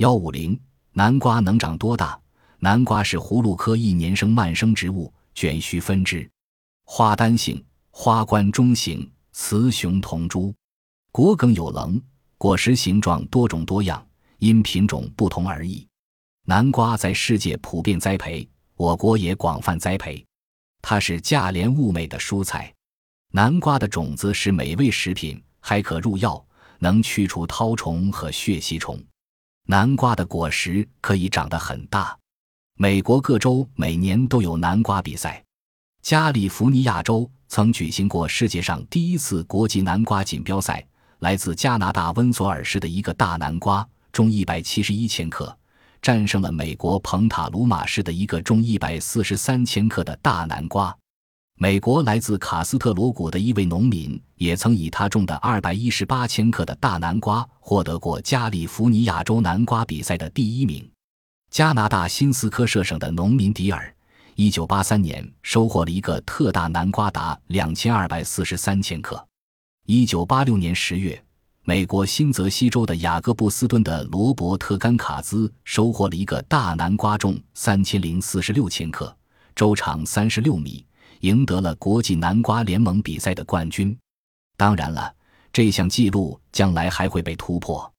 幺五零，南瓜能长多大？南瓜是葫芦科一年生蔓生植物，卷须分枝，花单性，花冠中型，雌雄同株，果梗有棱，果实形状多种多样，因品种不同而异。南瓜在世界普遍栽培，我国也广泛栽培。它是价廉物美的蔬菜。南瓜的种子是美味食品，还可入药，能去除绦虫和血吸虫。南瓜的果实可以长得很大。美国各州每年都有南瓜比赛。加利福尼亚州曾举行过世界上第一次国际南瓜锦标赛。来自加拿大温索尔市的一个大南瓜，重一百七十一千克，战胜了美国彭塔鲁马市的一个重一百四十三千克的大南瓜。美国来自卡斯特罗谷的一位农民也曾以他种的二百一十八千克的大南瓜获得过加利福尼亚州南瓜比赛的第一名。加拿大新斯科舍省的农民迪尔，一九八三年收获了一个特大南瓜，达两千二百四十三千克。一九八六年十月，美国新泽西州的雅各布斯敦的罗伯特甘卡兹收获了一个大南瓜，重三千零四十六千克，周长三十六米。赢得了国际南瓜联盟比赛的冠军。当然了，这项纪录将来还会被突破。